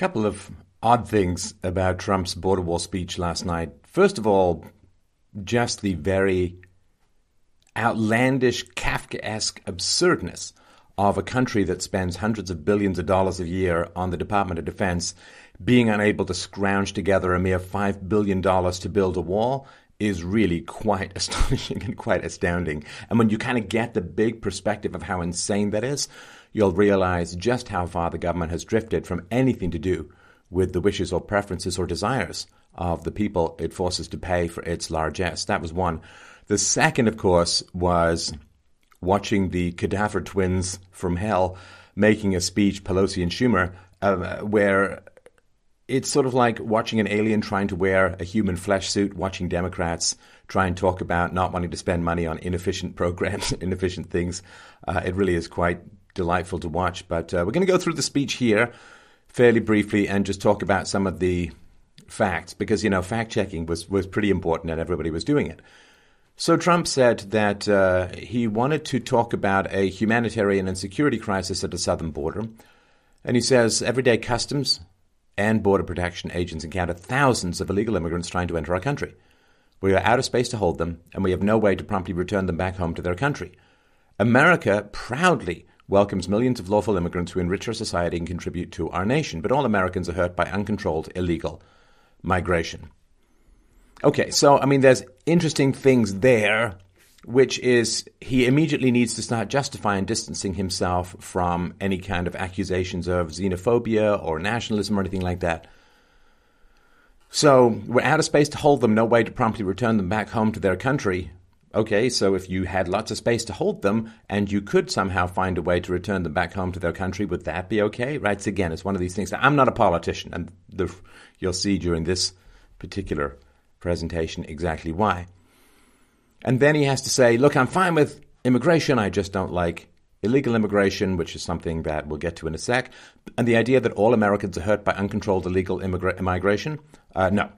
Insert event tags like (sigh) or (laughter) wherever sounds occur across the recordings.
couple of odd things about Trump's border wall speech last night. First of all, just the very outlandish, Kafkaesque absurdness of a country that spends hundreds of billions of dollars a year on the Department of Defense being unable to scrounge together a mere $5 billion to build a wall is really quite (laughs) astonishing and quite astounding. And when you kind of get the big perspective of how insane that is, you'll realize just how far the government has drifted from anything to do with the wishes or preferences or desires of the people it forces to pay for its largesse. That was one. The second, of course, was watching the cadaver twins from hell making a speech, Pelosi and Schumer, uh, where it's sort of like watching an alien trying to wear a human flesh suit, watching Democrats try and talk about not wanting to spend money on inefficient programs, (laughs) inefficient things. Uh, it really is quite delightful to watch. But uh, we're going to go through the speech here fairly briefly and just talk about some of the facts because, you know, fact checking was, was pretty important and everybody was doing it. So Trump said that uh, he wanted to talk about a humanitarian and security crisis at the southern border. And he says everyday customs and Border Protection agents encounter thousands of illegal immigrants trying to enter our country. We are out of space to hold them, and we have no way to promptly return them back home to their country. America proudly welcomes millions of lawful immigrants who enrich our society and contribute to our nation, but all Americans are hurt by uncontrolled illegal migration. Okay, so I mean, there's interesting things there which is he immediately needs to start justifying distancing himself from any kind of accusations of xenophobia or nationalism or anything like that. So we're out of space to hold them, no way to promptly return them back home to their country. Okay, so if you had lots of space to hold them and you could somehow find a way to return them back home to their country, would that be okay? Right? So again, it's one of these things. I'm not a politician, and the, you'll see during this particular presentation exactly why. And then he has to say, look, I'm fine with immigration, I just don't like illegal immigration, which is something that we'll get to in a sec. And the idea that all Americans are hurt by uncontrolled illegal immigra- immigration, uh, no,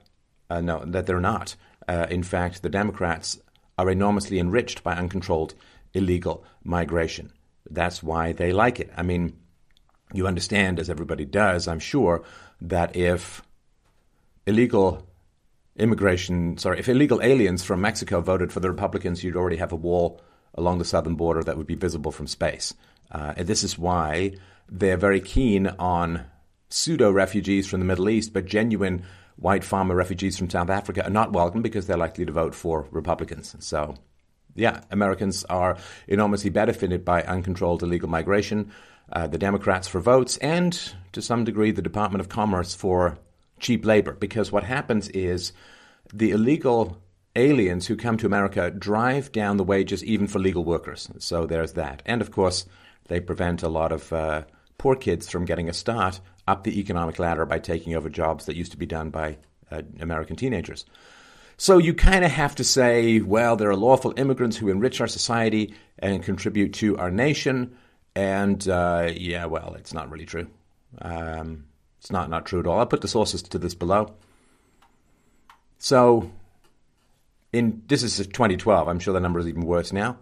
uh, no, that they're not. Uh, in fact, the Democrats are enormously enriched by uncontrolled illegal migration. That's why they like it. I mean, you understand, as everybody does, I'm sure, that if illegal immigration, sorry, if illegal aliens from Mexico voted for the Republicans, you'd already have a wall along the southern border that would be visible from space. Uh, and this is why they're very keen on pseudo refugees from the Middle East, but genuine white farmer refugees from South Africa are not welcome because they're likely to vote for Republicans. So, yeah, Americans are enormously benefited by uncontrolled illegal migration. Uh, the Democrats for votes, and to some degree, the Department of Commerce for cheap labor because what happens is the illegal aliens who come to America drive down the wages even for legal workers. So there's that. And of course, they prevent a lot of uh, poor kids from getting a start up the economic ladder by taking over jobs that used to be done by uh, American teenagers. So you kind of have to say, well, there are lawful immigrants who enrich our society and contribute to our nation. And uh, yeah, well, it's not really true. Um, it's not, not true at all. I'll put the sources to this below. So, in this is 2012. I'm sure the number is even worse now.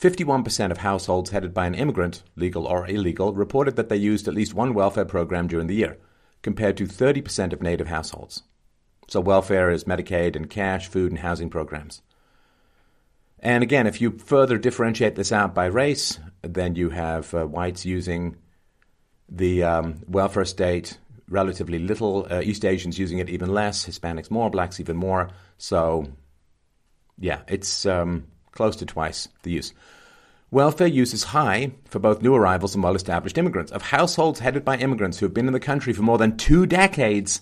51% of households headed by an immigrant, legal or illegal, reported that they used at least one welfare program during the year, compared to 30% of native households. So, welfare is Medicaid and cash, food, and housing programs. And again, if you further differentiate this out by race, then you have uh, whites using the um, welfare state relatively little. Uh, East Asians using it even less. Hispanics more. Blacks even more. So, yeah, it's um, close to twice the use. Welfare use is high for both new arrivals and well established immigrants. Of households headed by immigrants who have been in the country for more than two decades,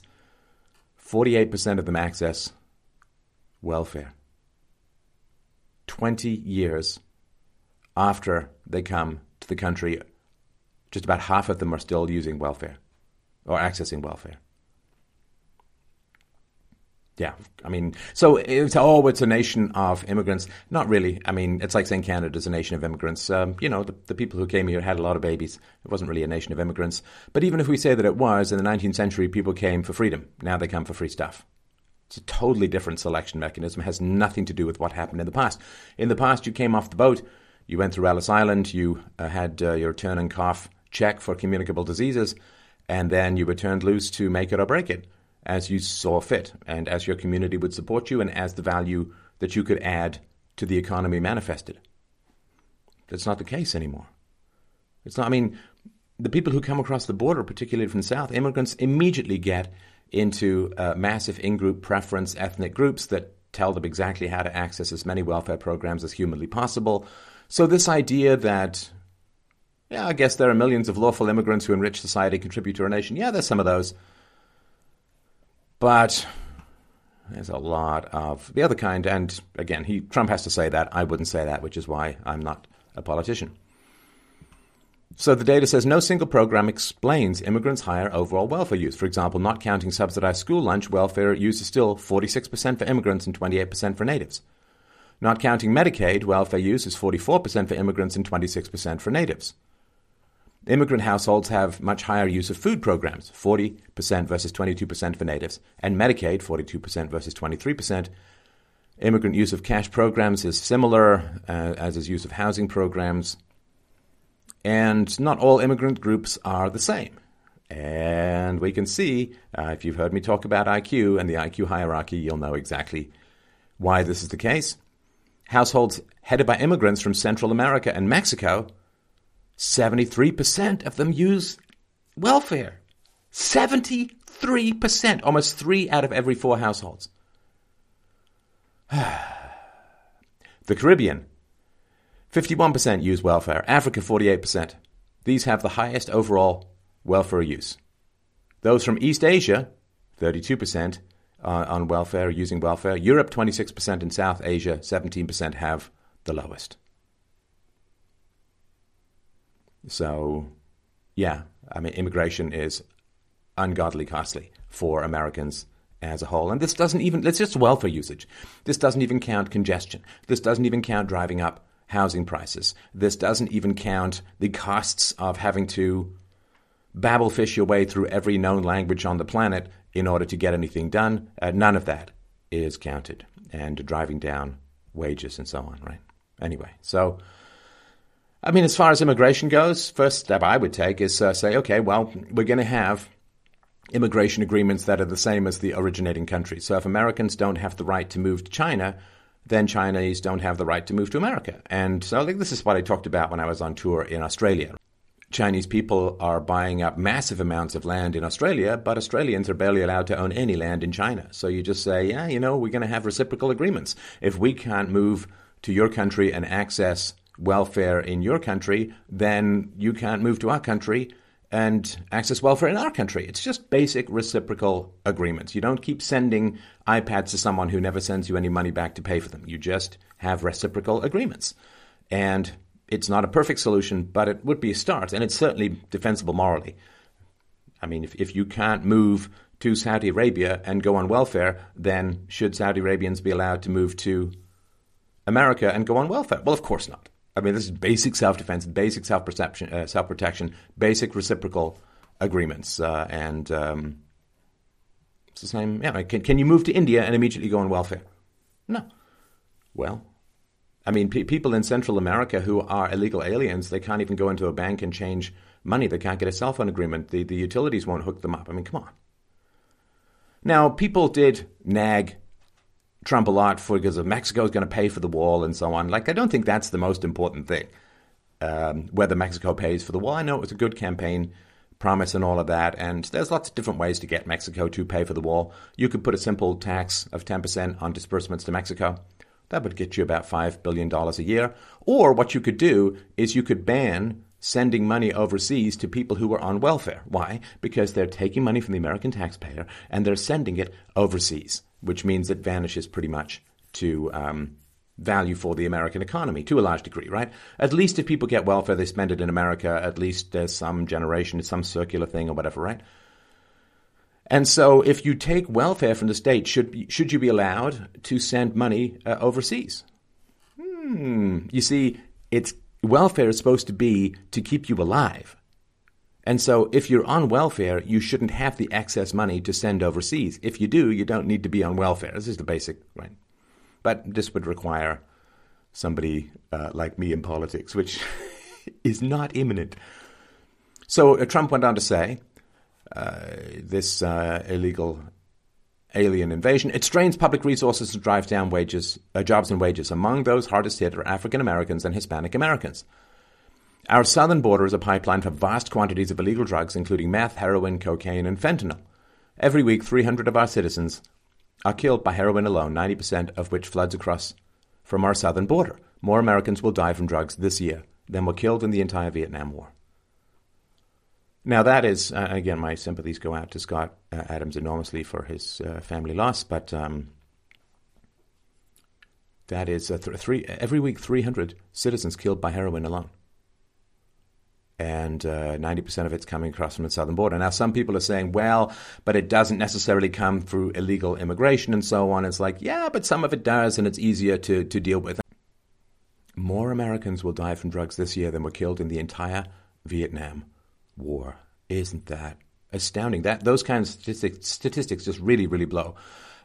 48% of them access welfare. 20 years after they come to the country, just about half of them are still using welfare or accessing welfare. Yeah, I mean, so it's oh, it's a nation of immigrants. Not really. I mean, it's like saying Canada's a nation of immigrants. Um, you know, the, the people who came here had a lot of babies. It wasn't really a nation of immigrants. But even if we say that it was, in the 19th century, people came for freedom. Now they come for free stuff. It's a totally different selection mechanism. It has nothing to do with what happened in the past. In the past, you came off the boat, you went through Ellis Island, you uh, had uh, your turn and cough check for communicable diseases, and then you were turned loose to make it or break it as you saw fit, and as your community would support you, and as the value that you could add to the economy manifested. That's not the case anymore. It's not, I mean, the people who come across the border, particularly from the South, immigrants immediately get into uh, massive in group preference ethnic groups that tell them exactly how to access as many welfare programs as humanly possible. So, this idea that, yeah, I guess there are millions of lawful immigrants who enrich society, contribute to our nation. Yeah, there's some of those. But there's a lot of the other kind. And again, he, Trump has to say that. I wouldn't say that, which is why I'm not a politician. So the data says no single program explains immigrants' higher overall welfare use. For example, not counting subsidized school lunch, welfare use is still 46% for immigrants and 28% for natives. Not counting Medicaid, welfare use is 44% for immigrants and 26% for natives. Immigrant households have much higher use of food programs, 40% versus 22% for natives, and Medicaid, 42% versus 23%. Immigrant use of cash programs is similar, uh, as is use of housing programs. And not all immigrant groups are the same. And we can see, uh, if you've heard me talk about IQ and the IQ hierarchy, you'll know exactly why this is the case. Households headed by immigrants from Central America and Mexico, 73% of them use welfare. 73%, almost three out of every four households. (sighs) the Caribbean, 51% use welfare. Africa, 48%. These have the highest overall welfare use. Those from East Asia, 32% uh, on welfare, using welfare. Europe, 26%, and South Asia, 17% have the lowest. So, yeah, I mean, immigration is ungodly costly for Americans as a whole. And this doesn't even, it's just welfare usage. This doesn't even count congestion. This doesn't even count driving up housing prices. This doesn't even count the costs of having to Babel fish your way through every known language on the planet in order to get anything done. Uh, none of that is counted. And driving down wages and so on, right? Anyway, so. I mean, as far as immigration goes, first step I would take is uh, say, okay, well, we're going to have immigration agreements that are the same as the originating country. So if Americans don't have the right to move to China, then Chinese don't have the right to move to America. And so I think this is what I talked about when I was on tour in Australia. Chinese people are buying up massive amounts of land in Australia, but Australians are barely allowed to own any land in China. So you just say, yeah, you know, we're going to have reciprocal agreements. If we can't move to your country and access welfare in your country, then you can't move to our country and access welfare in our country. It's just basic reciprocal agreements. You don't keep sending iPads to someone who never sends you any money back to pay for them. You just have reciprocal agreements. And it's not a perfect solution, but it would be a start, and it's certainly defensible morally. I mean, if, if you can't move to Saudi Arabia and go on welfare, then should Saudi Arabians be allowed to move to America and go on welfare? Well, of course not. I mean, this is basic self defense, basic self perception, uh, self protection, basic reciprocal agreements, uh, and um, it's the same. Yeah, can can you move to India and immediately go on welfare? No. Well, I mean, pe- people in Central America who are illegal aliens, they can't even go into a bank and change money. They can't get a cell phone agreement. The the utilities won't hook them up. I mean, come on. Now, people did nag Trump a lot for because of Mexico is going to pay for the wall and so on. Like, I don't think that's the most important thing. Um, whether Mexico pays for the wall, I know it was a good campaign promise and all of that, and there's lots of different ways to get Mexico to pay for the wall. You could put a simple tax of 10% on disbursements to Mexico. That would get you about $5 billion a year. Or what you could do is you could ban sending money overseas to people who are on welfare. Why? Because they're taking money from the American taxpayer and they're sending it overseas which means it vanishes pretty much to um, value for the American economy to a large degree, right? At least if people get welfare, they spend it in America. At least there's some generation, it's some circular thing or whatever, right? And so, if you take welfare from the state, should should you be allowed to send money uh, overseas? Hmm. You see, it's welfare is supposed to be to keep you alive. And so, if you're on welfare, you shouldn't have the excess money to send overseas. If you do, you don't need to be on welfare. This is the basic, right? But this would require somebody uh, like me in politics, which (laughs) is not imminent. So, uh, Trump went on to say uh, this uh, illegal alien invasion. It strains public resources and drives down wages, uh, jobs and wages. Among those hardest hit are African Americans and Hispanic Americans. Our southern border is a pipeline for vast quantities of illegal drugs, including meth, heroin, cocaine, and fentanyl. Every week, 300 of our citizens are killed by heroin alone, 90% of which floods across from our southern border. More Americans will die from drugs this year than were killed in the entire Vietnam War. Now, that is, uh, again, my sympathies go out to Scott uh, Adams enormously for his uh, family loss, but um, that is th- three, every week 300 citizens killed by heroin alone. And 90% uh, of it's coming across from the southern border. Now, some people are saying, well, but it doesn't necessarily come through illegal immigration and so on. It's like, yeah, but some of it does, and it's easier to, to deal with. More Americans will die from drugs this year than were killed in the entire Vietnam war. Isn't that astounding? That those kinds of statistics, statistics just really, really blow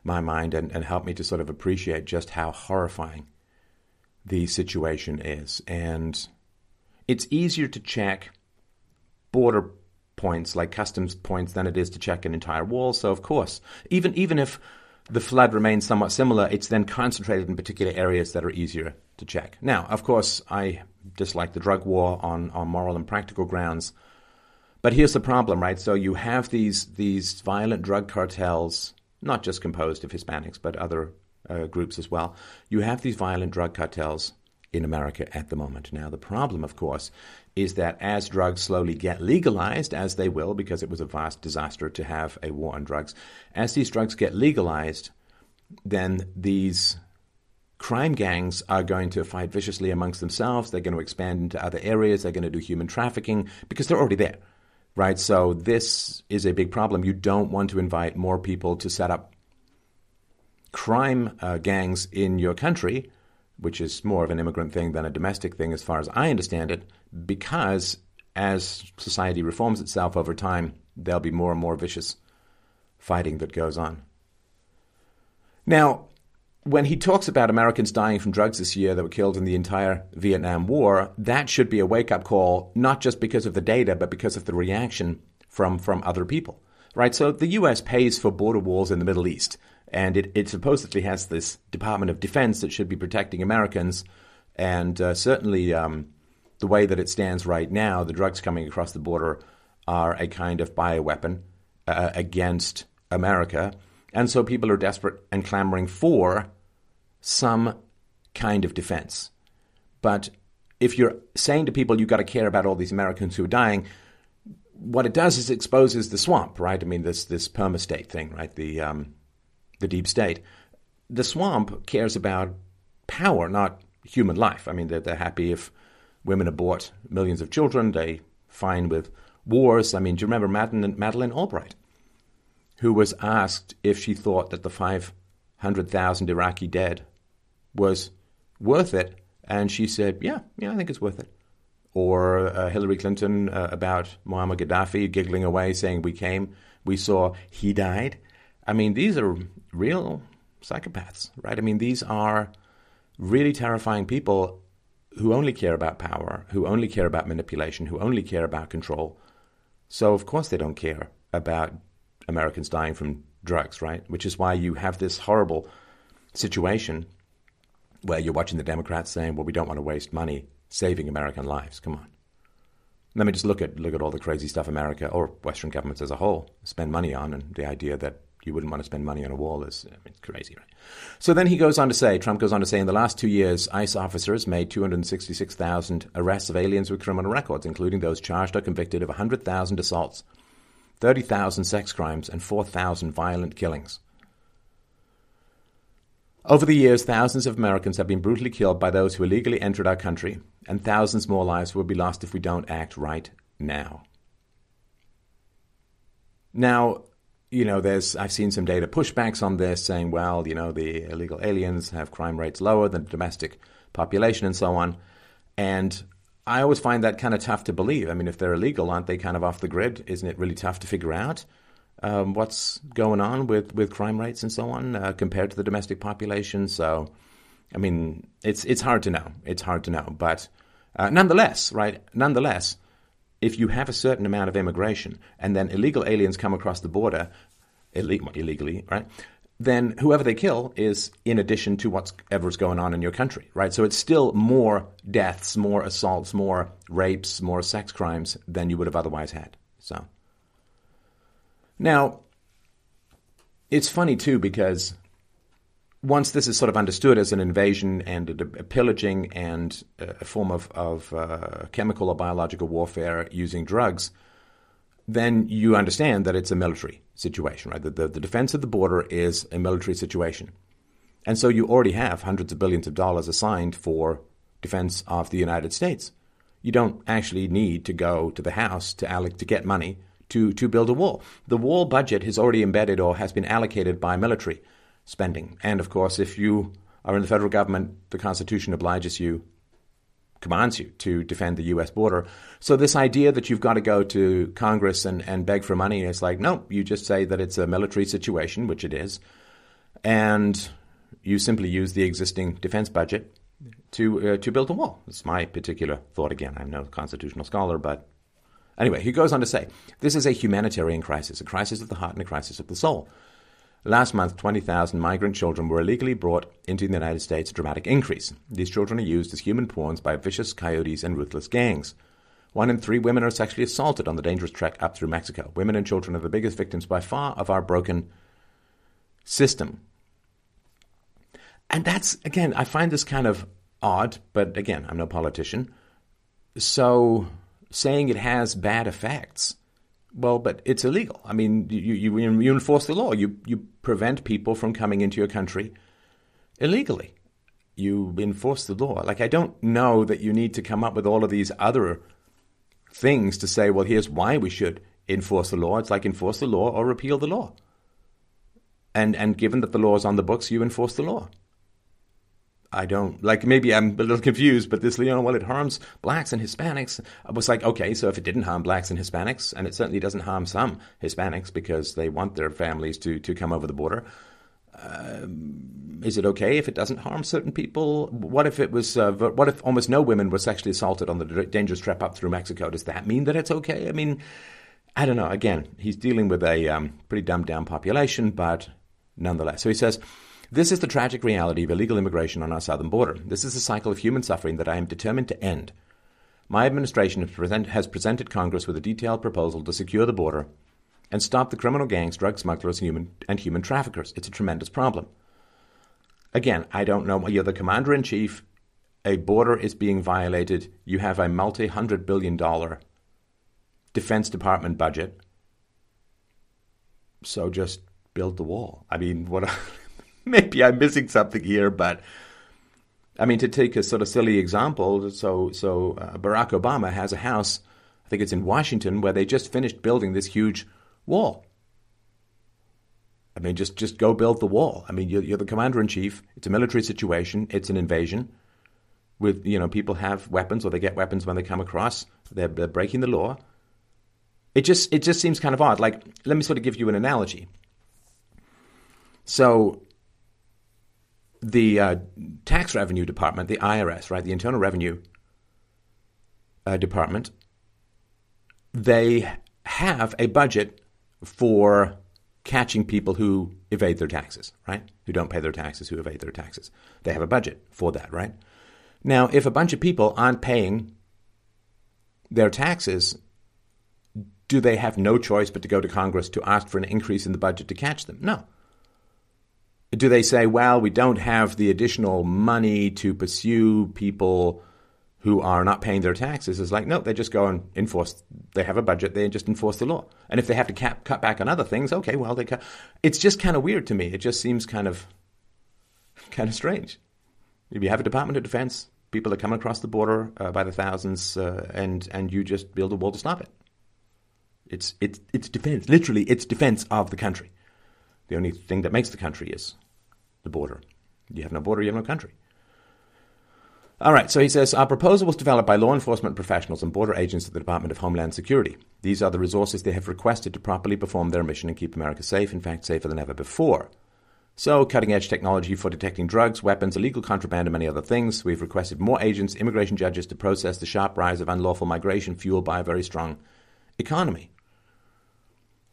my mind and, and help me to sort of appreciate just how horrifying the situation is. And it's easier to check border points like customs points than it is to check an entire wall. So of course, even even if the flood remains somewhat similar, it's then concentrated in particular areas that are easier to check. Now, of course, I dislike the drug war on, on moral and practical grounds. But here's the problem, right? So you have these these violent drug cartels, not just composed of Hispanics, but other uh, groups as well. You have these violent drug cartels in America at the moment. Now, the problem, of course, is that as drugs slowly get legalized, as they will, because it was a vast disaster to have a war on drugs, as these drugs get legalized, then these crime gangs are going to fight viciously amongst themselves. They're going to expand into other areas. They're going to do human trafficking because they're already there right? So this is a big problem. You don't want to invite more people to set up crime uh, gangs in your country, which is more of an immigrant thing than a domestic thing, as far as I understand it, because as society reforms itself over time, there'll be more and more vicious fighting that goes on. Now, when he talks about Americans dying from drugs this year that were killed in the entire Vietnam War, that should be a wake up call, not just because of the data, but because of the reaction from, from other people. Right? So the US pays for border walls in the Middle East, and it, it supposedly has this Department of Defense that should be protecting Americans. And uh, certainly, um, the way that it stands right now, the drugs coming across the border are a kind of bioweapon uh, against America. And so people are desperate and clamoring for some kind of defense. But if you're saying to people you've got to care about all these Americans who are dying, what it does is exposes the swamp, right? I mean, this this perma-state thing, right? The um, the deep state. The swamp cares about power, not human life. I mean, they're, they're happy if women abort millions of children. They fine with wars. I mean, do you remember Madeleine, Albright? who was asked if she thought that the 500,000 Iraqi dead was worth it. And she said, yeah, yeah, I think it's worth it. Or uh, Hillary Clinton uh, about Muammar Gaddafi giggling away, saying, we came, we saw, he died. I mean, these are real psychopaths, right? I mean, these are really terrifying people who only care about power, who only care about manipulation, who only care about control. So, of course, they don't care about Americans dying from drugs, right? Which is why you have this horrible situation where you're watching the Democrats saying, well, we don't want to waste money saving American lives. Come on. Let me just look at look at all the crazy stuff America or Western governments as a whole spend money on, and the idea that you wouldn't want to spend money on a wall is I mean, it's crazy, right? So then he goes on to say, Trump goes on to say, in the last two years, ICE officers made 266,000 arrests of aliens with criminal records, including those charged or convicted of 100,000 assaults 30,000 sex crimes, and 4,000 violent killings. Over the years, thousands of Americans have been brutally killed by those who illegally entered our country, and thousands more lives will be lost if we don't act right now. Now, you know, there's I've seen some data pushbacks on this saying, well, you know, the illegal aliens have crime rates lower than the domestic population and so on. And I always find that kind of tough to believe. I mean, if they're illegal, aren't they kind of off the grid? Isn't it really tough to figure out um, what's going on with, with crime rates and so on uh, compared to the domestic population? So, I mean, it's it's hard to know. It's hard to know, but uh, nonetheless, right? Nonetheless, if you have a certain amount of immigration and then illegal aliens come across the border ille- illegally, right? Then whoever they kill is in addition to whatever's going on in your country, right? So it's still more deaths, more assaults, more rapes, more sex crimes than you would have otherwise had. So now it's funny too because once this is sort of understood as an invasion and a, a pillaging and a form of, of uh, chemical or biological warfare using drugs, then you understand that it's a military situation, right? The, the, the defense of the border is a military situation. And so you already have hundreds of billions of dollars assigned for defense of the United States. You don't actually need to go to the House to, to get money to, to build a wall. The wall budget is already embedded or has been allocated by military spending. And of course, if you are in the federal government, the Constitution obliges you, commands you to defend the U.S. border. So this idea that you've got to go to Congress and, and beg for money, it's like, no, you just say that it's a military situation, which it is, and you simply use the existing defense budget to uh, to build a wall. It's my particular thought. Again, I'm no constitutional scholar, but anyway, he goes on to say, this is a humanitarian crisis, a crisis of the heart and a crisis of the soul. Last month, 20,000 migrant children were illegally brought into the United States, a dramatic increase. These children are used as human pawns by vicious coyotes and ruthless gangs. One in three women are sexually assaulted on the dangerous trek up through Mexico. Women and children are the biggest victims by far of our broken system. And that's, again, I find this kind of odd, but again, I'm no politician. So saying it has bad effects well, but it's illegal. I mean, you, you, you enforce the law. You, you prevent people from coming into your country illegally. You enforce the law. Like, I don't know that you need to come up with all of these other things to say, well, here's why we should enforce the law. It's like enforce the law or repeal the law. And, and given that the law is on the books, you enforce the law. I don't like maybe I'm a little confused, but this, you know, well, it harms blacks and Hispanics. I was like, okay, so if it didn't harm blacks and Hispanics, and it certainly doesn't harm some Hispanics because they want their families to, to come over the border, um, is it okay if it doesn't harm certain people? What if it was, uh, what if almost no women were sexually assaulted on the dangerous trip up through Mexico? Does that mean that it's okay? I mean, I don't know. Again, he's dealing with a um, pretty dumbed down population, but nonetheless. So he says, this is the tragic reality of illegal immigration on our southern border. This is a cycle of human suffering that I am determined to end. My administration has presented Congress with a detailed proposal to secure the border and stop the criminal gangs, drug smugglers, human, and human traffickers. It's a tremendous problem. Again, I don't know. You're the commander in chief. A border is being violated. You have a multi hundred billion dollar Defense Department budget. So just build the wall. I mean, what? (laughs) maybe I'm missing something here, but I mean, to take a sort of silly example, so so uh, Barack Obama has a house, I think it's in Washington, where they just finished building this huge wall. I mean, just just go build the wall. I mean, you're, you're the commander in chief. It's a military situation. It's an invasion. With you know, people have weapons or they get weapons when they come across. They're, they're breaking the law. It just it just seems kind of odd. Like, let me sort of give you an analogy. So the uh, tax revenue department, the IRS, right, the Internal Revenue uh, Department, they have a budget for catching people who evade their taxes, right? Who don't pay their taxes, who evade their taxes. They have a budget for that, right? Now, if a bunch of people aren't paying their taxes, do they have no choice but to go to Congress to ask for an increase in the budget to catch them? No do they say, well, we don't have the additional money to pursue people who are not paying their taxes? It's like, no, they just go and enforce. They have a budget, they just enforce the law. And if they have to cap, cut back on other things, okay, well, they cut. It's just kind of weird to me. It just seems kind of, kind of strange. If you have a Department of Defense, people are coming across the border uh, by the thousands, uh, and and you just build a wall to stop it. It's it's it's defense. Literally, it's defense of the country. The only thing that makes the country is the border. You have no border, you have no country. All right, so he says our proposal was developed by law enforcement professionals and border agents at the Department of Homeland Security. These are the resources they have requested to properly perform their mission and keep America safe, in fact, safer than ever before. So, cutting edge technology for detecting drugs, weapons, illegal contraband, and many other things. We've requested more agents, immigration judges to process the sharp rise of unlawful migration fueled by a very strong economy.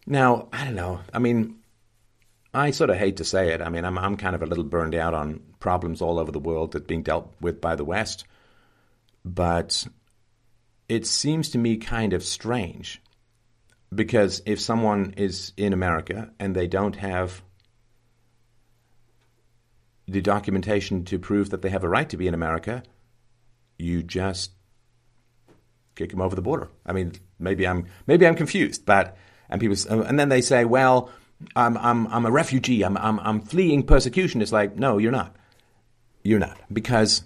Now, I don't know. I mean, I sort of hate to say it. I mean, I'm, I'm kind of a little burned out on problems all over the world that being dealt with by the West. But it seems to me kind of strange because if someone is in America and they don't have the documentation to prove that they have a right to be in America, you just kick them over the border. I mean, maybe I'm maybe I'm confused, but and people and then they say, well, I'm I'm I'm a refugee. I'm I'm I'm fleeing persecution. It's like, no, you're not. You're not because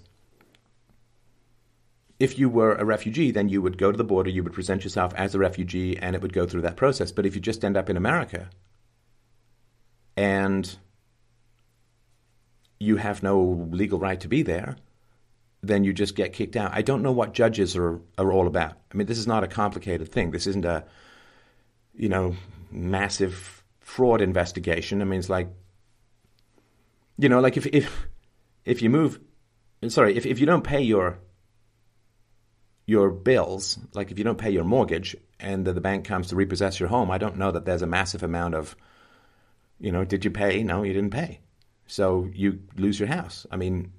if you were a refugee, then you would go to the border, you would present yourself as a refugee, and it would go through that process. But if you just end up in America and you have no legal right to be there, then you just get kicked out. I don't know what judges are, are all about. I mean, this is not a complicated thing. This isn't a, you know, massive fraud investigation. I mean, it's like, you know, like if if if you move, sorry, if if you don't pay your your bills, like if you don't pay your mortgage and the, the bank comes to repossess your home, I don't know that there's a massive amount of, you know, did you pay? No, you didn't pay. So you lose your house. I mean,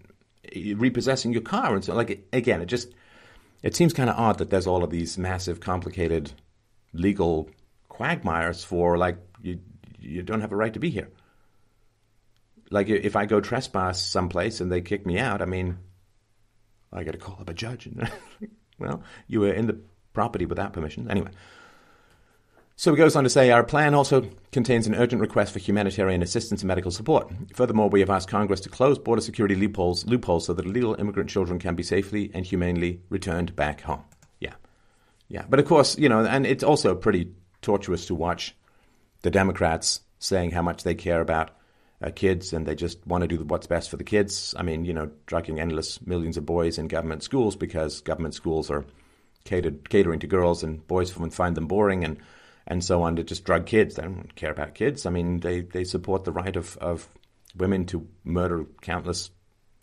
repossessing your car and so like again, it just it seems kind of odd that there's all of these massive, complicated legal quagmires for like you don't have a right to be here. Like if I go trespass someplace and they kick me out, I mean, I got to call up a judge (laughs) Well, you were in the property without permission. Anyway. So he goes on to say our plan also contains an urgent request for humanitarian assistance and medical support. Furthermore, we have asked Congress to close border security loopholes, loopholes so that illegal immigrant children can be safely and humanely returned back home. Yeah. Yeah. But of course, you know, and it's also pretty tortuous to watch the Democrats saying how much they care about uh, kids and they just want to do what's best for the kids. I mean, you know, drugging endless millions of boys in government schools because government schools are catered, catering to girls and boys find them boring and, and so on to just drug kids. They don't care about kids. I mean, they, they support the right of, of women to murder countless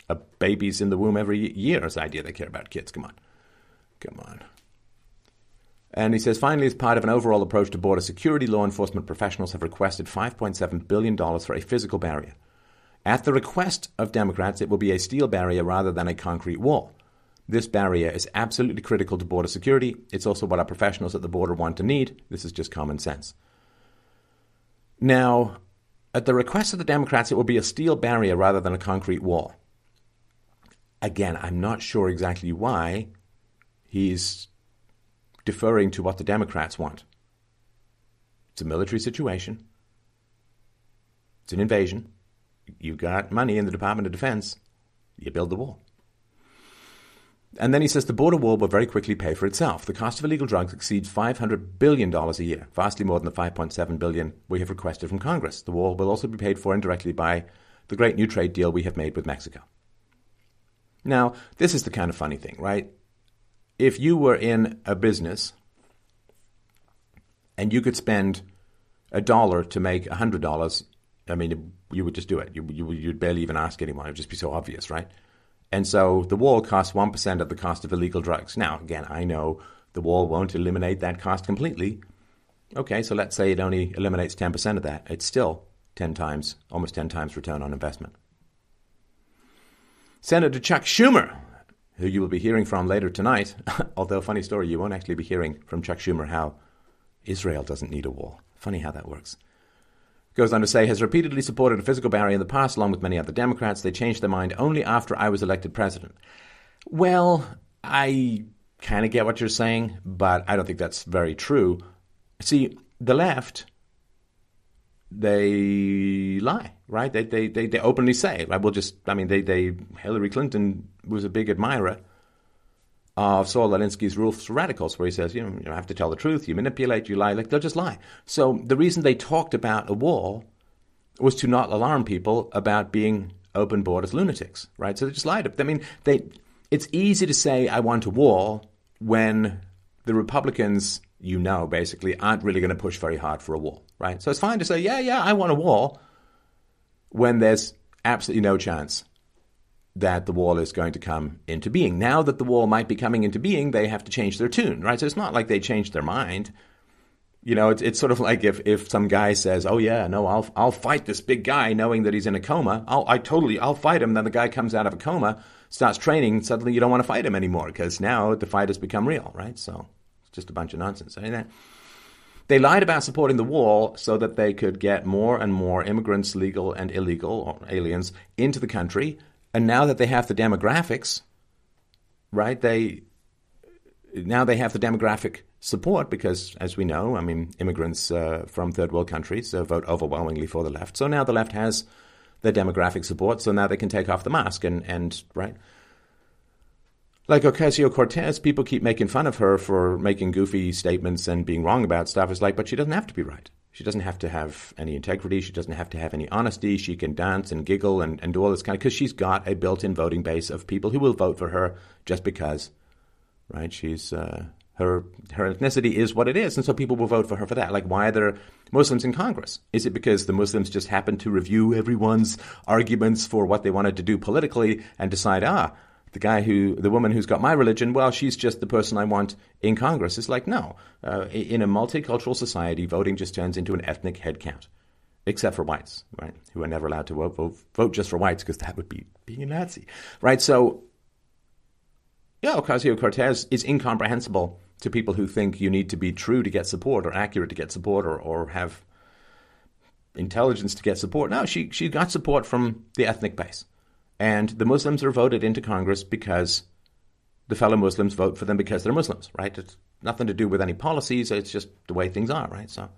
uh, babies in the womb every year as the idea they care about kids. Come on. Come on. And he says, finally, as part of an overall approach to border security, law enforcement professionals have requested $5.7 billion for a physical barrier. At the request of Democrats, it will be a steel barrier rather than a concrete wall. This barrier is absolutely critical to border security. It's also what our professionals at the border want and need. This is just common sense. Now, at the request of the Democrats, it will be a steel barrier rather than a concrete wall. Again, I'm not sure exactly why he's deferring to what the Democrats want. It's a military situation. It's an invasion. You've got money in the Department of Defense. You build the wall. And then he says the border wall will very quickly pay for itself. The cost of illegal drugs exceeds $500 billion a year, vastly more than the 5.7 billion we have requested from Congress. The wall will also be paid for indirectly by the great new trade deal we have made with Mexico. Now, this is the kind of funny thing, right? If you were in a business and you could spend a dollar to make a hundred dollars, I mean, you would just do it. You, you, would barely even ask anyone. It would just be so obvious, right? And so the wall costs 1% of the cost of illegal drugs. Now, again, I know the wall won't eliminate that cost completely. Okay, so let's say it only eliminates 10% of that. It's still 10 times, almost 10 times return on investment. Senator Chuck Schumer who you will be hearing from later tonight. (laughs) Although, funny story, you won't actually be hearing from Chuck Schumer how Israel doesn't need a wall. Funny how that works. Goes on to say, has repeatedly supported a physical barrier in the past, along with many other Democrats. They changed their mind only after I was elected president. Well, I kind of get what you're saying, but I don't think that's very true. See, the left they lie, right? They, they, they, they openly say, right? We'll just, I mean, they, they, Hillary Clinton was a big admirer of Saul Alinsky's rules for radicals, where he says, you know, you have to tell the truth, you manipulate, you lie, like they'll just lie. So the reason they talked about a wall was to not alarm people about being open borders lunatics, right? So they just lied. I mean, they, it's easy to say, I want a wall when the Republicans you know basically aren't really going to push very hard for a wall, right? So it's fine to say, yeah, yeah, I want a wall when there's absolutely no chance that the wall is going to come into being. Now that the wall might be coming into being, they have to change their tune, right? So it's not like they changed their mind. You know, it's, it's sort of like if, if some guy says, "Oh yeah, no, I'll I'll fight this big guy," knowing that he's in a coma. I'll I totally I'll fight him. Then the guy comes out of a coma, starts training. Suddenly, you don't want to fight him anymore because now the fight has become real, right? So just a bunch of nonsense. I mean, that, they lied about supporting the wall so that they could get more and more immigrants, legal and illegal, or aliens, into the country. And now that they have the demographics, right? They now they have the demographic support because, as we know, I mean, immigrants uh, from third world countries uh, vote overwhelmingly for the left. So now the left has the demographic support. So now they can take off the mask and and right. Like Ocasio Cortez, people keep making fun of her for making goofy statements and being wrong about stuff. It's like, but she doesn't have to be right. She doesn't have to have any integrity. She doesn't have to have any honesty. She can dance and giggle and, and do all this kind of because she's got a built-in voting base of people who will vote for her just because, right? She's uh, her her ethnicity is what it is, and so people will vote for her for that. Like, why are there Muslims in Congress? Is it because the Muslims just happen to review everyone's arguments for what they wanted to do politically and decide, ah, the guy who, the woman who's got my religion, well, she's just the person I want in Congress. It's like, no. Uh, in a multicultural society, voting just turns into an ethnic head count, except for whites, right? Who are never allowed to vote, vote, vote just for whites because that would be being a Nazi, right? So, yeah, Ocasio Cortez is incomprehensible to people who think you need to be true to get support or accurate to get support or, or have intelligence to get support. No, she, she got support from the ethnic base. And the Muslims are voted into Congress because the fellow Muslims vote for them because they're Muslims, right? It's nothing to do with any policies. It's just the way things are, right? So,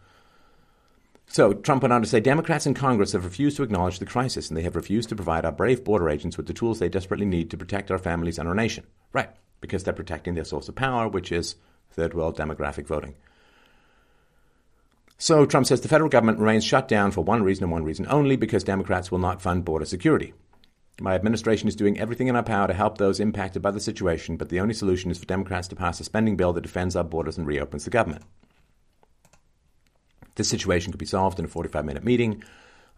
so Trump went on to say Democrats in Congress have refused to acknowledge the crisis and they have refused to provide our brave border agents with the tools they desperately need to protect our families and our nation. Right, because they're protecting their source of power, which is third world demographic voting. So Trump says the federal government remains shut down for one reason and one reason only because Democrats will not fund border security. My administration is doing everything in our power to help those impacted by the situation, but the only solution is for Democrats to pass a spending bill that defends our borders and reopens the government. This situation could be solved in a 45 minute meeting.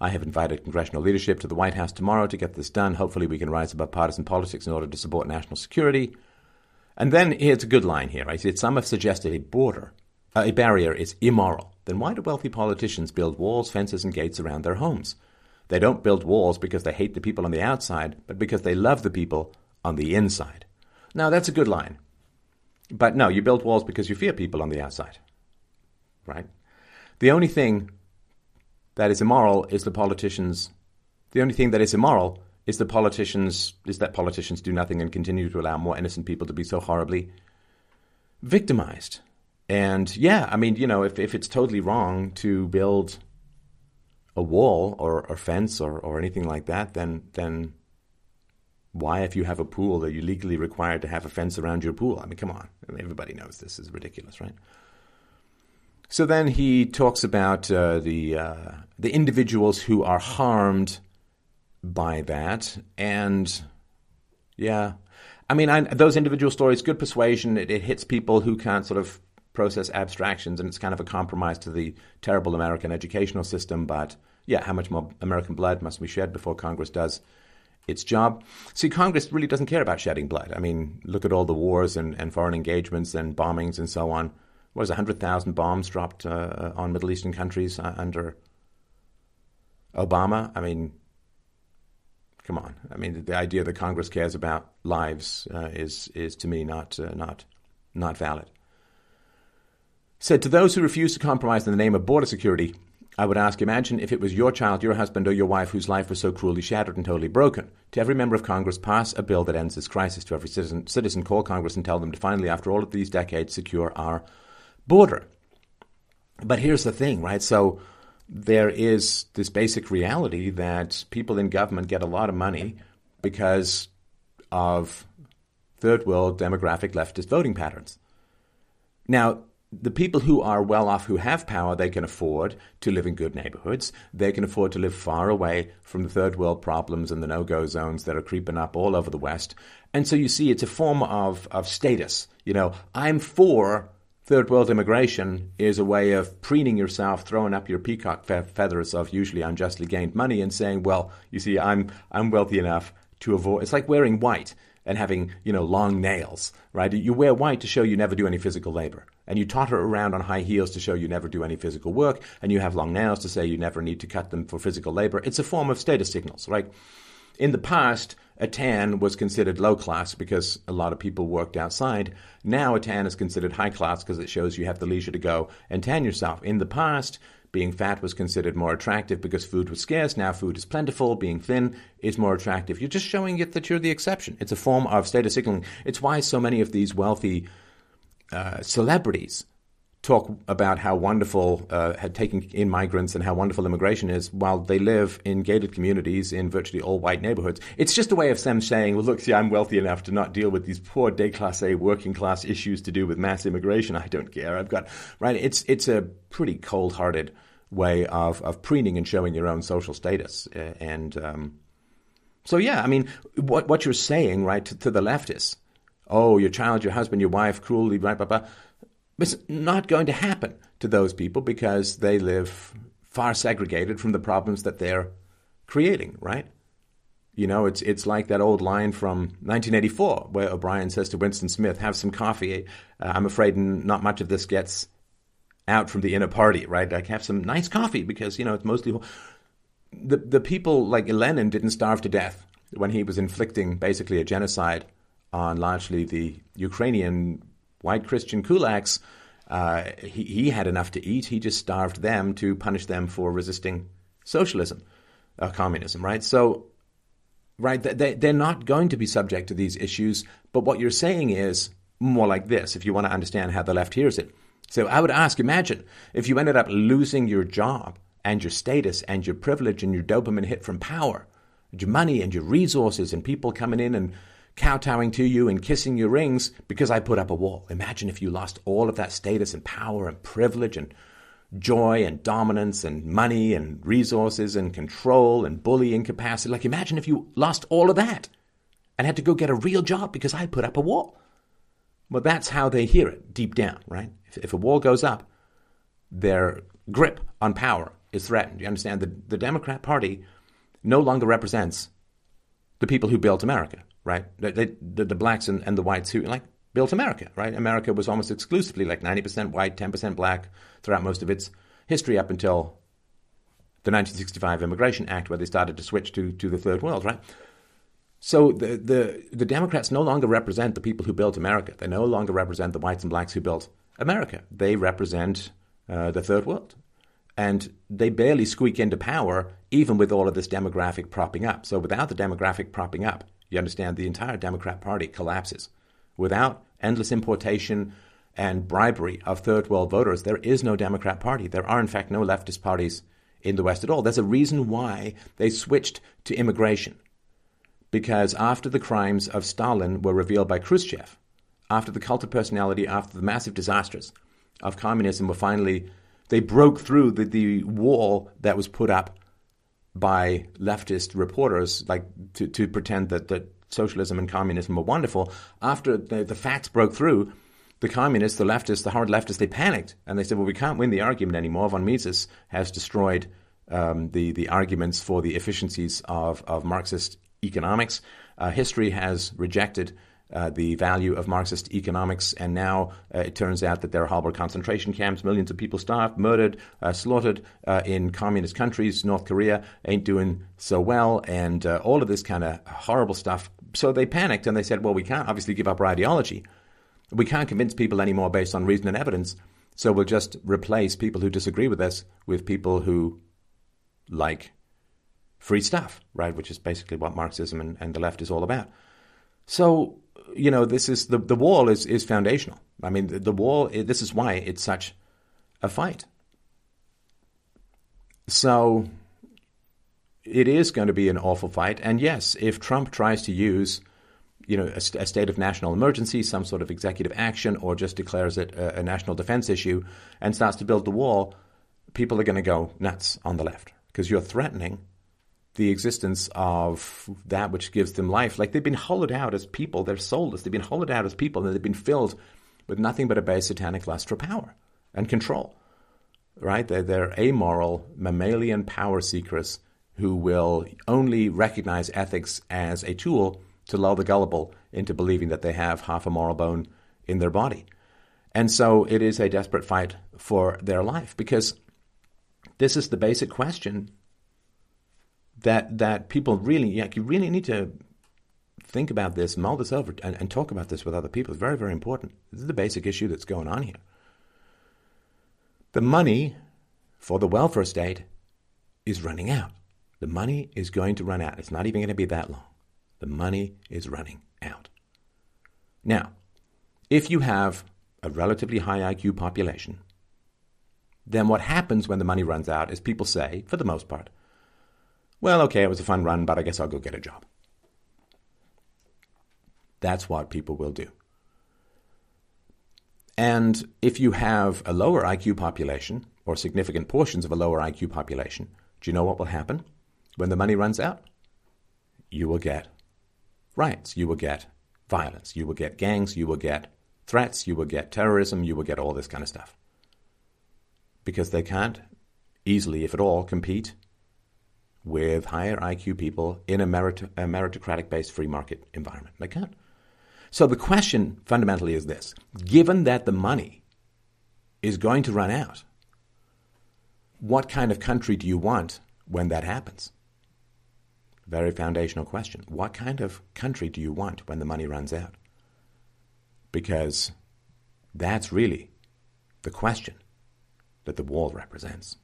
I have invited congressional leadership to the White House tomorrow to get this done. Hopefully, we can rise above partisan politics in order to support national security. And then here's a good line here. I said some have suggested a border, uh, a barrier is immoral. Then why do wealthy politicians build walls, fences, and gates around their homes? They don't build walls because they hate the people on the outside, but because they love the people on the inside. Now, that's a good line. But no, you build walls because you fear people on the outside. Right? The only thing that is immoral is the politicians. The only thing that is immoral is the politicians is that politicians do nothing and continue to allow more innocent people to be so horribly victimized. And yeah, I mean, you know, if, if it's totally wrong to build a wall or a fence or, or anything like that, then then why, if you have a pool, are you legally required to have a fence around your pool? I mean, come on. I mean, everybody knows this is ridiculous, right? So then he talks about uh, the uh, the individuals who are harmed by that, and yeah, I mean, I, those individual stories, good persuasion. It, it hits people who can't sort of process abstractions, and it's kind of a compromise to the terrible American educational system. But yeah, how much more American blood must be shed before Congress does its job? See, Congress really doesn't care about shedding blood. I mean, look at all the wars and, and foreign engagements and bombings and so on. What was 100,000 bombs dropped uh, on Middle Eastern countries uh, under Obama? I mean, come on. I mean, the idea that Congress cares about lives uh, is, is to me not, uh, not, not valid said to those who refuse to compromise in the name of border security, I would ask, imagine if it was your child, your husband, or your wife whose life was so cruelly shattered and totally broken. To every member of Congress, pass a bill that ends this crisis. To every citizen, citizen call Congress and tell them to finally, after all of these decades, secure our border. But here's the thing, right? So there is this basic reality that people in government get a lot of money because of third world demographic leftist voting patterns. Now, the people who are well off, who have power, they can afford to live in good neighborhoods. They can afford to live far away from the third world problems and the no go zones that are creeping up all over the West. And so you see, it's a form of, of status. You know, I'm for third world immigration is a way of preening yourself, throwing up your peacock fe- feathers of usually unjustly gained money, and saying, "Well, you see, I'm I'm wealthy enough to avoid." It's like wearing white and having you know long nails, right? You wear white to show you never do any physical labor, and you totter around on high heels to show you never do any physical work, and you have long nails to say you never need to cut them for physical labor. It's a form of status signals, right? In the past, a tan was considered low class because a lot of people worked outside. Now a tan is considered high class because it shows you have the leisure to go and tan yourself. In the past, being fat was considered more attractive because food was scarce. Now food is plentiful. Being thin is more attractive. You're just showing it that you're the exception. It's a form of status signaling. It's why so many of these wealthy uh, celebrities talk about how wonderful uh, had taken in migrants and how wonderful immigration is while they live in gated communities in virtually all white neighborhoods. It's just a way of them saying, well, look, see, I'm wealthy enough to not deal with these poor déclassé working class issues to do with mass immigration. I don't care. I've got, right? It's, it's a pretty cold hearted way of, of preening and showing your own social status. Uh, and um, so, yeah, I mean, what, what you're saying, right, to, to the leftists, oh, your child, your husband, your wife, cruelly, blah, blah, blah it's not going to happen to those people because they live far segregated from the problems that they're creating, right? You know, it's it's like that old line from 1984 where O'Brien says to Winston Smith, "Have some coffee." Uh, I'm afraid not much of this gets out from the inner party, right? Like have some nice coffee because you know it's mostly the the people like Lenin didn't starve to death when he was inflicting basically a genocide on largely the Ukrainian white Christian kulaks, uh, he, he, had enough to eat. He just starved them to punish them for resisting socialism, uh, communism, right? So, right, they, they're not going to be subject to these issues. But what you're saying is more like this, if you want to understand how the left hears it. So I would ask, imagine if you ended up losing your job and your status and your privilege and your dopamine hit from power, your money and your resources and people coming in and kowtowing to you and kissing your rings because I put up a wall. Imagine if you lost all of that status and power and privilege and joy and dominance and money and resources and control and bullying capacity. Like, imagine if you lost all of that and had to go get a real job because I put up a wall. Well, that's how they hear it deep down, right? If, if a wall goes up, their grip on power is threatened. You understand? The, the Democrat Party no longer represents the people who built America right? They, the, the, blacks and, and the whites who like built America, right? America was almost exclusively like 90% white, 10% black throughout most of its history up until the 1965 Immigration Act, where they started to switch to, to the third world, right? So the, the, the Democrats no longer represent the people who built America. They no longer represent the whites and blacks who built America. They represent uh, the third world. And they barely squeak into power, even with all of this demographic propping up. So without the demographic propping up, you understand the entire Democrat Party collapses. Without endless importation and bribery of third world voters, there is no Democrat Party. There are, in fact, no leftist parties in the West at all. There's a reason why they switched to immigration. Because after the crimes of Stalin were revealed by Khrushchev, after the cult of personality, after the massive disasters of communism were finally, they broke through the, the wall that was put up by leftist reporters, like to, to pretend that, that socialism and communism were wonderful. After the, the facts broke through, the communists, the leftists, the hard leftists, they panicked and they said, well, we can't win the argument anymore. Von Mises has destroyed um, the, the arguments for the efficiencies of, of Marxist economics. Uh, history has rejected uh, the value of Marxist economics, and now uh, it turns out that there are horrible concentration camps, millions of people starved, murdered, uh, slaughtered uh, in communist countries. North Korea ain't doing so well, and uh, all of this kind of horrible stuff. So they panicked and they said, well, we can't obviously give up our ideology. We can't convince people anymore based on reason and evidence. So we'll just replace people who disagree with us with people who like free stuff, right? Which is basically what Marxism and, and the left is all about. So you know, this is the the wall is is foundational. I mean, the, the wall. This is why it's such a fight. So it is going to be an awful fight. And yes, if Trump tries to use, you know, a, a state of national emergency, some sort of executive action, or just declares it a, a national defense issue and starts to build the wall, people are going to go nuts on the left because you're threatening the existence of that which gives them life. Like they've been hollowed out as people, they're soulless. They've been hollowed out as people, and they've been filled with nothing but a base satanic lust for power and control. Right? They're, they're amoral, mammalian power seekers who will only recognize ethics as a tool to lull the gullible into believing that they have half a moral bone in their body. And so it is a desperate fight for their life because this is the basic question that that people really yeah, you really need to think about this, mull this over, and, and talk about this with other people. It's very, very important. This is the basic issue that's going on here. The money for the welfare state is running out. The money is going to run out. It's not even going to be that long. The money is running out. Now, if you have a relatively high IQ population, then what happens when the money runs out is people say, for the most part, well, okay, it was a fun run, but I guess I'll go get a job. That's what people will do. And if you have a lower IQ population, or significant portions of a lower IQ population, do you know what will happen when the money runs out? You will get riots, you will get violence, you will get gangs, you will get threats, you will get terrorism, you will get all this kind of stuff. Because they can't easily, if at all, compete with higher IQ people in a, merit- a meritocratic based free market environment. They can't. So the question fundamentally is this given that the money is going to run out, what kind of country do you want when that happens? Very foundational question. What kind of country do you want when the money runs out? Because that's really the question that the wall represents.